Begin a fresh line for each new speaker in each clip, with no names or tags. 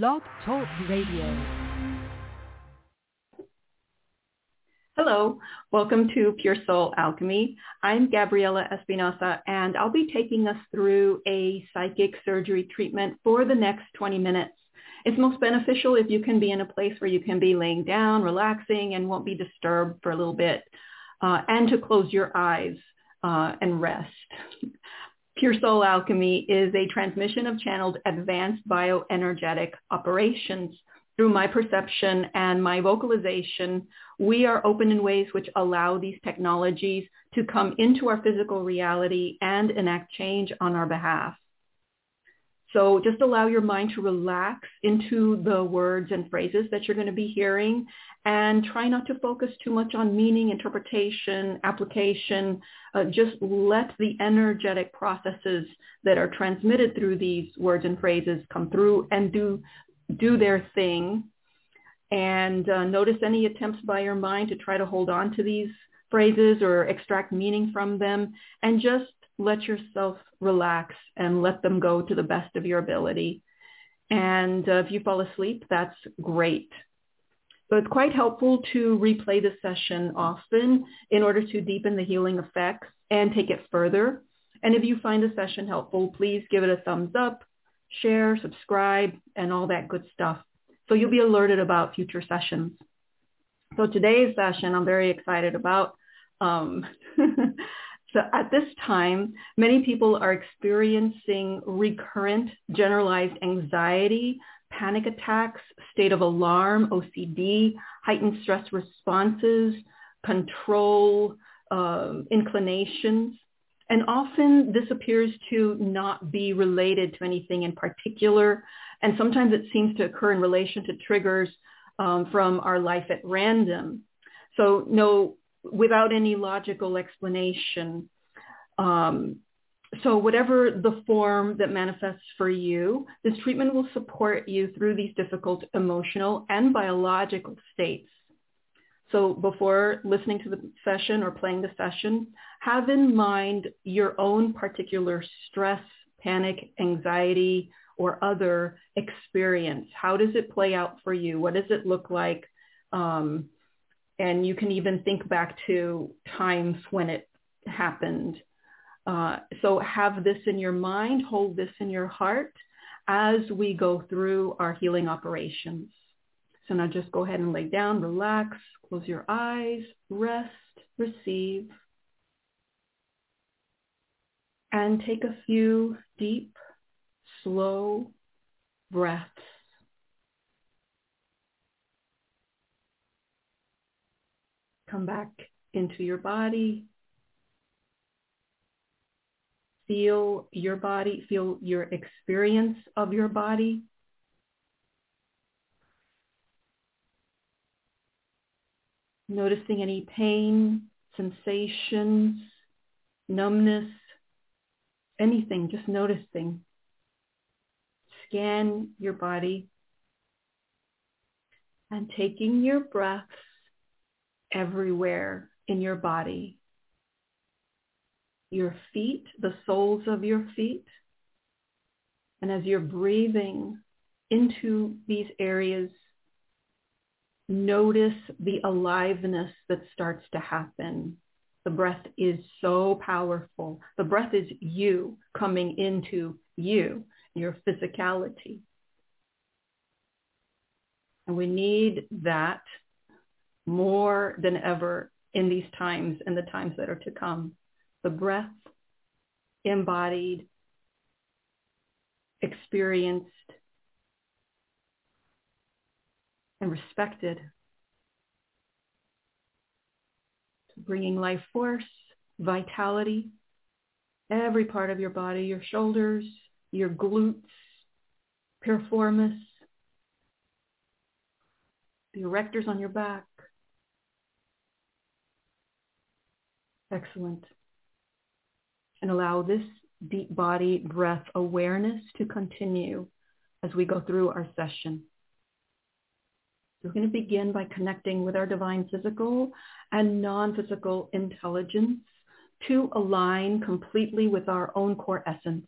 Blog Talk Radio.
Hello, welcome to Pure Soul Alchemy. I'm Gabriella Espinosa and I'll be taking us through a psychic surgery treatment for the next 20 minutes. It's most beneficial if you can be in a place where you can be laying down, relaxing, and won't be disturbed for a little bit, uh, and to close your eyes uh, and rest. Pure Soul Alchemy is a transmission of channeled advanced bioenergetic operations. Through my perception and my vocalization, we are open in ways which allow these technologies to come into our physical reality and enact change on our behalf. So just allow your mind to relax into the words and phrases that you're going to be hearing and try not to focus too much on meaning, interpretation, application. Uh, just let the energetic processes that are transmitted through these words and phrases come through and do, do their thing. And uh, notice any attempts by your mind to try to hold on to these phrases or extract meaning from them and just let yourself relax and let them go to the best of your ability. And uh, if you fall asleep, that's great. So it's quite helpful to replay the session often in order to deepen the healing effects and take it further. And if you find the session helpful, please give it a thumbs up, share, subscribe, and all that good stuff. So you'll be alerted about future sessions. So today's session I'm very excited about. Um, So at this time, many people are experiencing recurrent generalized anxiety, panic attacks, state of alarm, OCD, heightened stress responses, control um, inclinations. And often this appears to not be related to anything in particular. And sometimes it seems to occur in relation to triggers um, from our life at random. So no without any logical explanation. Um, so whatever the form that manifests for you, this treatment will support you through these difficult emotional and biological states. So before listening to the session or playing the session, have in mind your own particular stress, panic, anxiety, or other experience. How does it play out for you? What does it look like? Um, and you can even think back to times when it happened. Uh, so have this in your mind, hold this in your heart as we go through our healing operations. So now just go ahead and lay down, relax, close your eyes, rest, receive, and take a few deep, slow breaths. Come back into your body. Feel your body, feel your experience of your body. Noticing any pain, sensations, numbness, anything, just noticing. Scan your body and taking your breaths everywhere in your body. Your feet, the soles of your feet. And as you're breathing into these areas, notice the aliveness that starts to happen. The breath is so powerful. The breath is you coming into you, your physicality. And we need that more than ever in these times and the times that are to come. The breath embodied, experienced, and respected. Bringing life force, vitality, every part of your body, your shoulders, your glutes, piriformis, the erectors on your back, Excellent. And allow this deep body breath awareness to continue as we go through our session. We're going to begin by connecting with our divine physical and non-physical intelligence to align completely with our own core essence,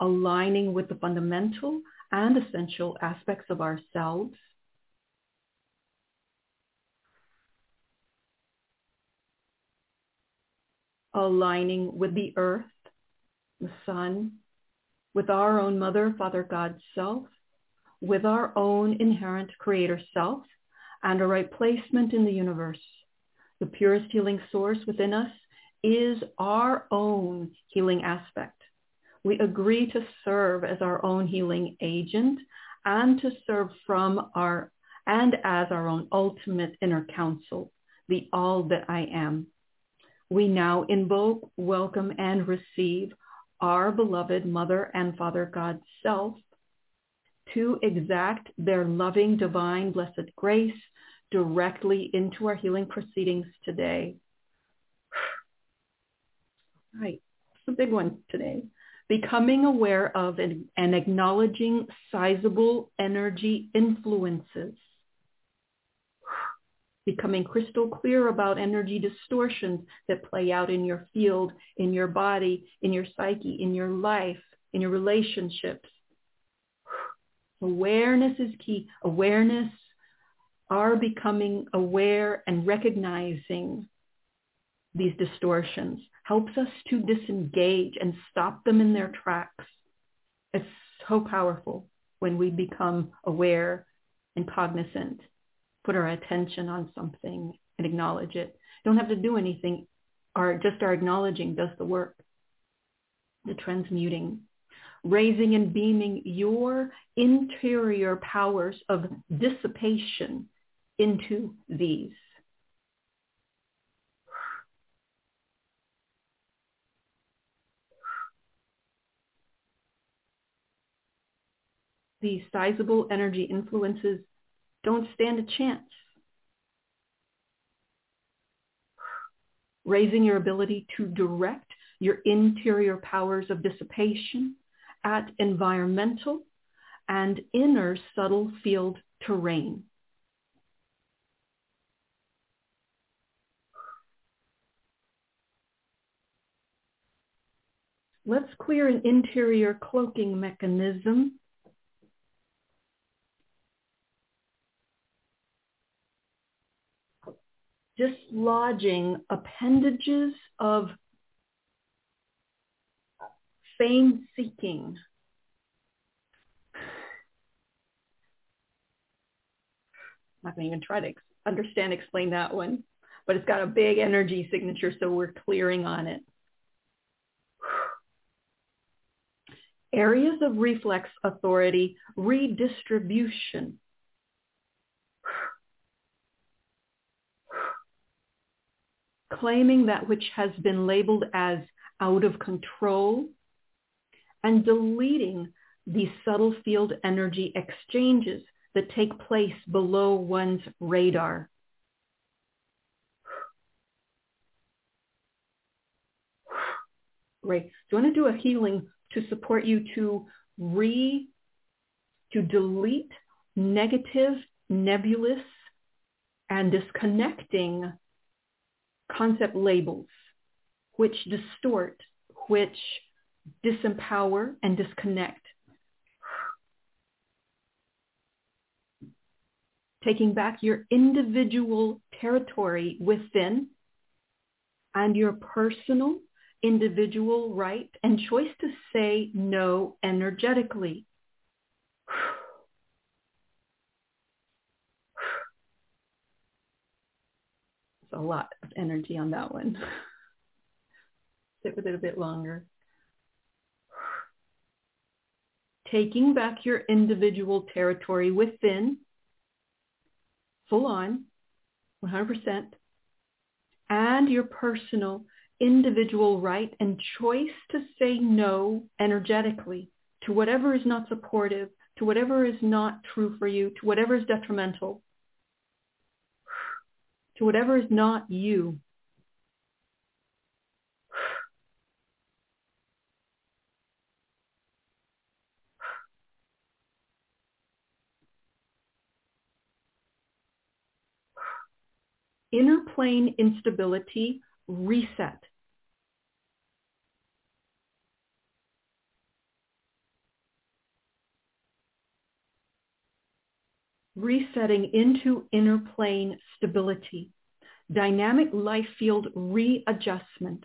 aligning with the fundamental and essential aspects of ourselves. Aligning with the earth, the sun, with our own mother, Father God self, with our own inherent creator self, and a right placement in the universe. The purest healing source within us is our own healing aspect. We agree to serve as our own healing agent and to serve from our and as our own ultimate inner counsel, the all that I am. We now invoke, welcome, and receive our beloved Mother and Father God self to exact their loving, divine, blessed grace directly into our healing proceedings today. Right, it's a big one today. Becoming aware of and, and acknowledging sizable energy influences. Becoming crystal clear about energy distortions that play out in your field, in your body, in your psyche, in your life, in your relationships. Awareness is key. Awareness are becoming aware and recognizing these distortions helps us to disengage and stop them in their tracks. It's so powerful when we become aware and cognizant, put our attention on something and acknowledge it. Don't have to do anything. Our, just our acknowledging does the work. The transmuting raising and beaming your interior powers of dissipation into these. These sizable energy influences don't stand a chance. Raising your ability to direct your interior powers of dissipation at environmental and inner subtle field terrain. Let's clear an interior cloaking mechanism. Dislodging appendages of fame seeking. I'm not going to even try to understand, explain that one, but it's got a big energy signature, so we're clearing on it. Areas of reflex authority, redistribution. Claiming that which has been labeled as out of control and deleting the subtle field energy exchanges that take place below one's radar. Great. So I want to do a healing to support you to re, to delete negative, nebulous, and disconnecting concept labels, which distort, which disempower, and disconnect. Taking back your individual territory within and your personal individual right and choice to say no energetically. It's a lot of energy on that one. Sit with it a bit longer taking back your individual territory within, full on, 100%, and your personal individual right and choice to say no energetically to whatever is not supportive, to whatever is not true for you, to whatever is detrimental, to whatever is not you. inner plane instability reset. Resetting into inner plane stability, dynamic life field readjustment.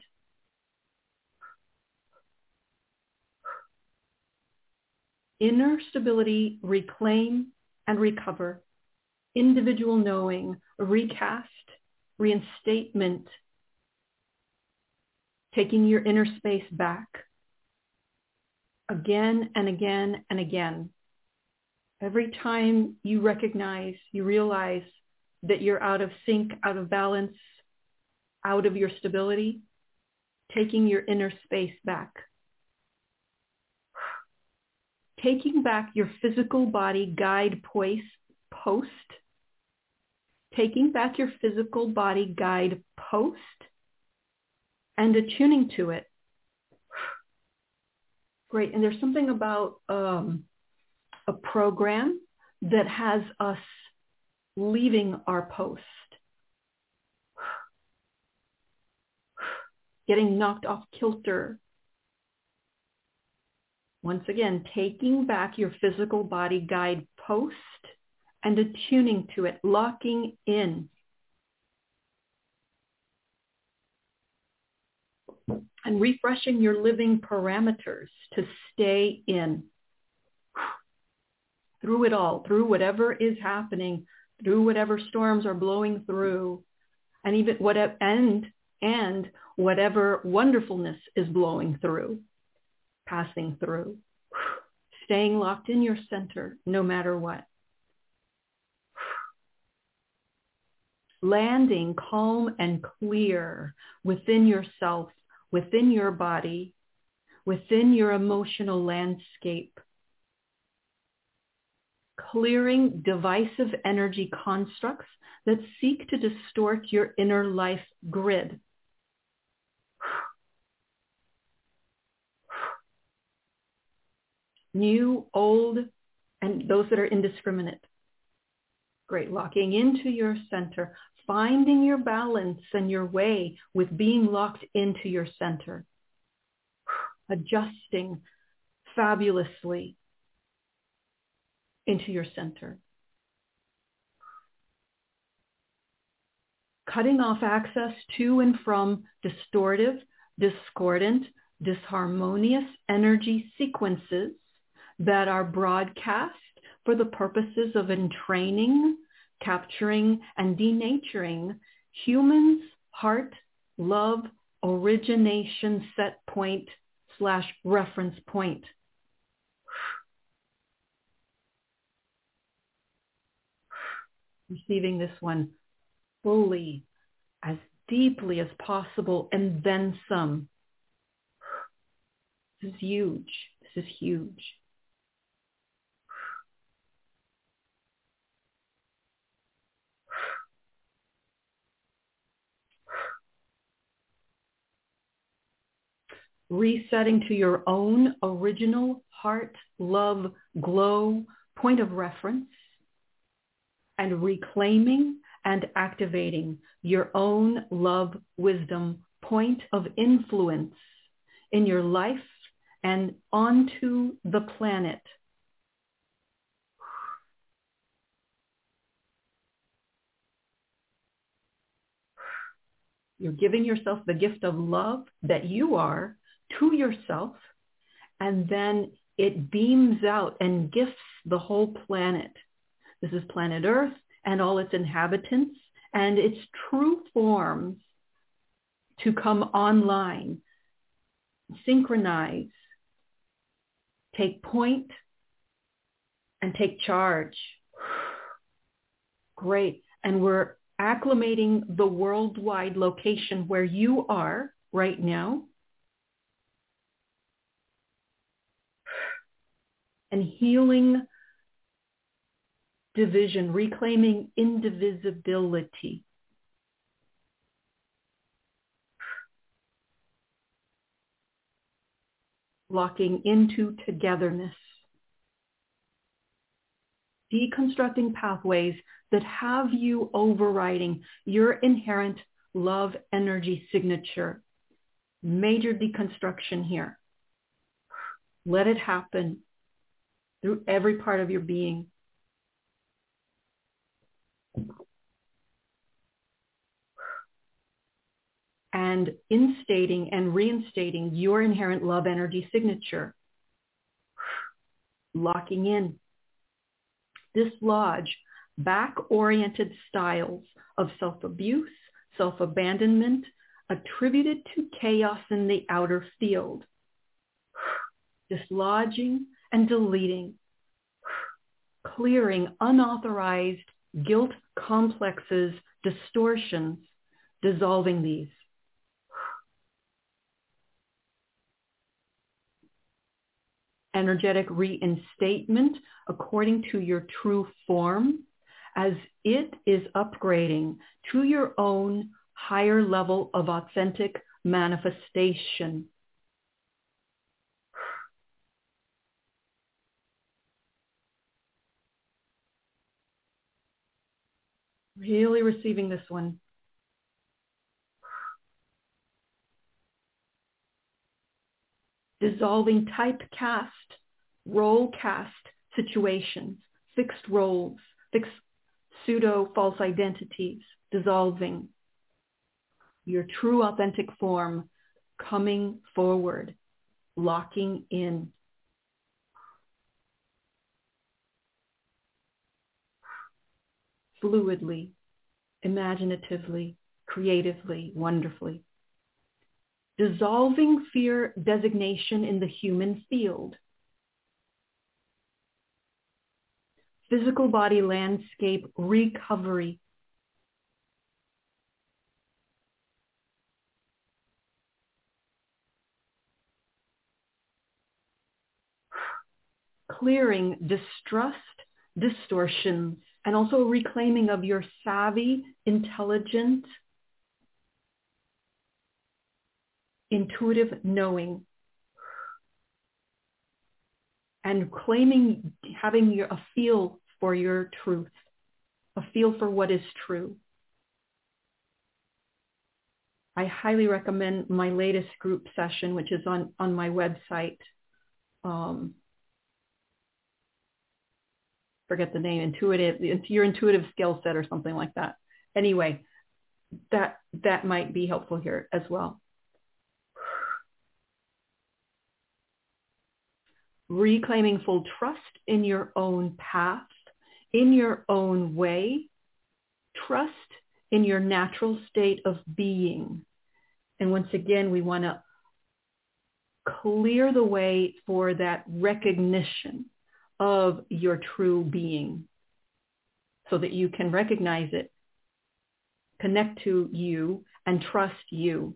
Inner stability, reclaim and recover. Individual knowing, recast, reinstatement, taking your inner space back again and again and again. Every time you recognize, you realize that you're out of sync, out of balance, out of your stability, taking your inner space back. Taking back your physical body guide post, post. Taking back your physical body guide post and attuning to it. Great. And there's something about um, a program that has us leaving our post, getting knocked off kilter. Once again, taking back your physical body guide post and attuning to it, locking in. And refreshing your living parameters to stay in through it all, through whatever is happening, through whatever storms are blowing through, and even whatever and and whatever wonderfulness is blowing through, passing through, staying locked in your center no matter what. Landing calm and clear within yourself, within your body, within your emotional landscape clearing divisive energy constructs that seek to distort your inner life grid. New, old, and those that are indiscriminate. Great. Locking into your center, finding your balance and your way with being locked into your center. Adjusting fabulously into your center. Cutting off access to and from distortive, discordant, disharmonious energy sequences that are broadcast for the purposes of entraining, capturing, and denaturing humans' heart, love, origination set point slash reference point. Receiving this one fully, as deeply as possible, and then some. This is huge. This is huge. Resetting to your own original heart, love, glow, point of reference and reclaiming and activating your own love, wisdom, point of influence in your life and onto the planet. You're giving yourself the gift of love that you are to yourself, and then it beams out and gifts the whole planet. This is planet Earth and all its inhabitants and its true forms to come online, synchronize, take point, and take charge. Great. And we're acclimating the worldwide location where you are right now and healing division, reclaiming indivisibility. Locking into togetherness. Deconstructing pathways that have you overriding your inherent love energy signature. Major deconstruction here. Let it happen through every part of your being. And instating and reinstating your inherent love energy signature. Locking in. Dislodge back-oriented styles of self-abuse, self-abandonment attributed to chaos in the outer field. Dislodging and deleting. Clearing unauthorized guilt complexes, distortions, dissolving these. energetic reinstatement according to your true form as it is upgrading to your own higher level of authentic manifestation. Really receiving this one. dissolving typecast, role cast situations, fixed roles, fixed pseudo false identities, dissolving your true authentic form coming forward, locking in. Fluidly, imaginatively, creatively, wonderfully dissolving fear designation in the human field. Physical body landscape recovery. Clearing distrust, distortions, and also reclaiming of your savvy, intelligent, intuitive knowing and claiming having your, a feel for your truth, a feel for what is true. I highly recommend my latest group session, which is on, on my website. Um, forget the name, intuitive, your intuitive skill set or something like that. Anyway, that, that might be helpful here as well. reclaiming full trust in your own path, in your own way, trust in your natural state of being. And once again, we want to clear the way for that recognition of your true being so that you can recognize it, connect to you, and trust you.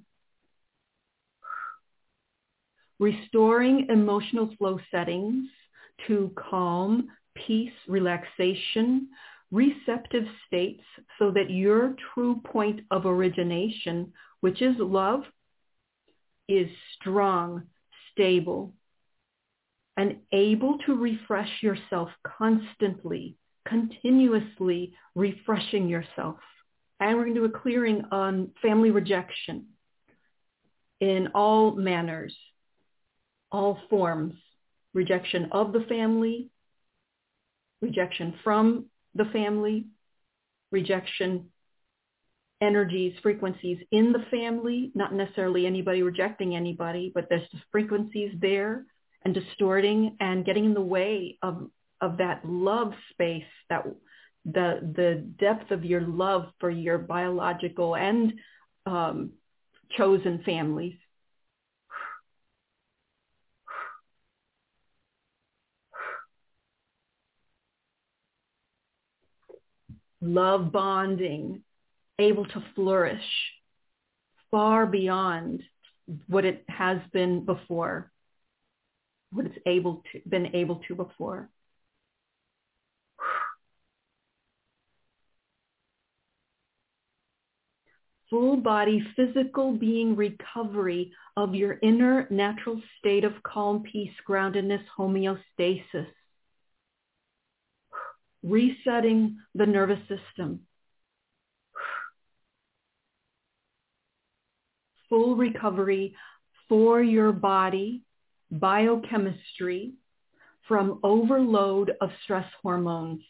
Restoring emotional flow settings to calm, peace, relaxation, receptive states so that your true point of origination, which is love, is strong, stable, and able to refresh yourself constantly, continuously refreshing yourself. And we're going to do a clearing on family rejection in all manners, all forms, rejection of the family, rejection from the family, rejection energies, frequencies in the family, not necessarily anybody rejecting anybody, but there's just frequencies there and distorting and getting in the way of, of that love space, that the, the depth of your love for your biological and um, chosen families. love bonding, able to flourish far beyond what it has been before, what it's able to, been able to before. Full body physical being recovery of your inner natural state of calm, peace, groundedness, homeostasis resetting the nervous system. Full recovery for your body, biochemistry from overload of stress hormones.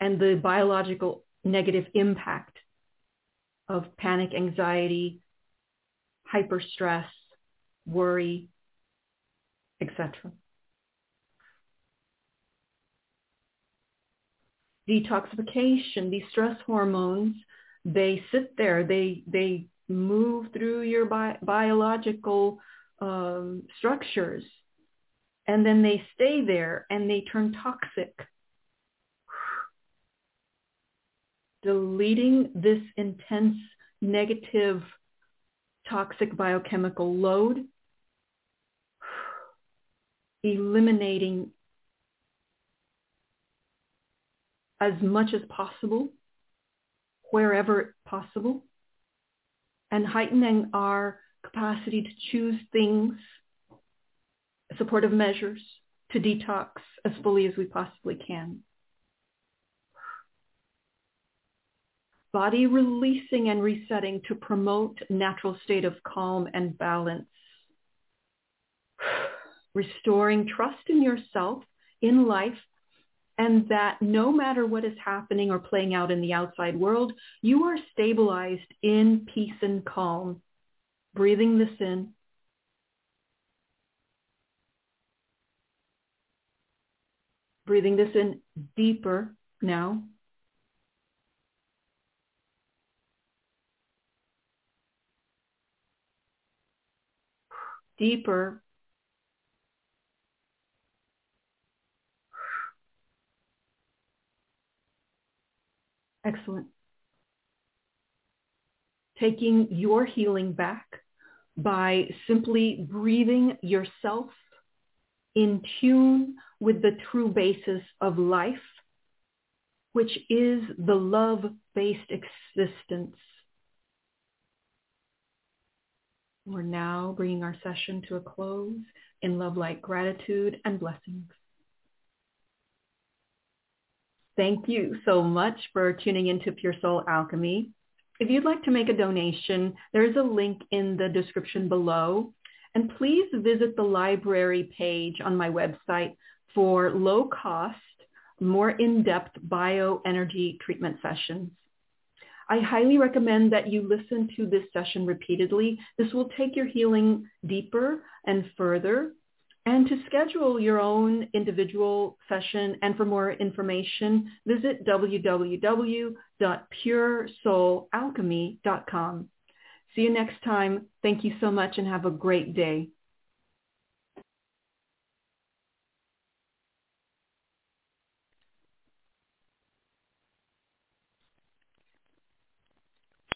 and the biological negative impact of panic, anxiety, hyperstress, worry, etc. Detoxification, these stress hormones, they sit there, they, they move through your bi- biological um, structures. And then they stay there and they turn toxic. Deleting this intense negative toxic biochemical load, eliminating as much as possible, wherever possible, and heightening our capacity to choose things, supportive measures to detox as fully as we possibly can. Body releasing and resetting to promote natural state of calm and balance. Restoring trust in yourself, in life, and that no matter what is happening or playing out in the outside world, you are stabilized in peace and calm. Breathing this in. Breathing this in deeper now. Deeper Excellent. Taking your healing back by simply breathing yourself in tune with the true basis of life, which is the love-based existence. We're now bringing our session to a close in love-like gratitude and blessings. Thank you so much for tuning into Pure Soul Alchemy. If you'd like to make a donation, there is a link in the description below. And please visit the library page on my website for low cost, more in-depth bioenergy treatment sessions. I highly recommend that you listen to this session repeatedly. This will take your healing deeper and further and to schedule your own individual session and for more information, visit www.puresoulalchemy.com. See you next time. Thank you so much and have a great day.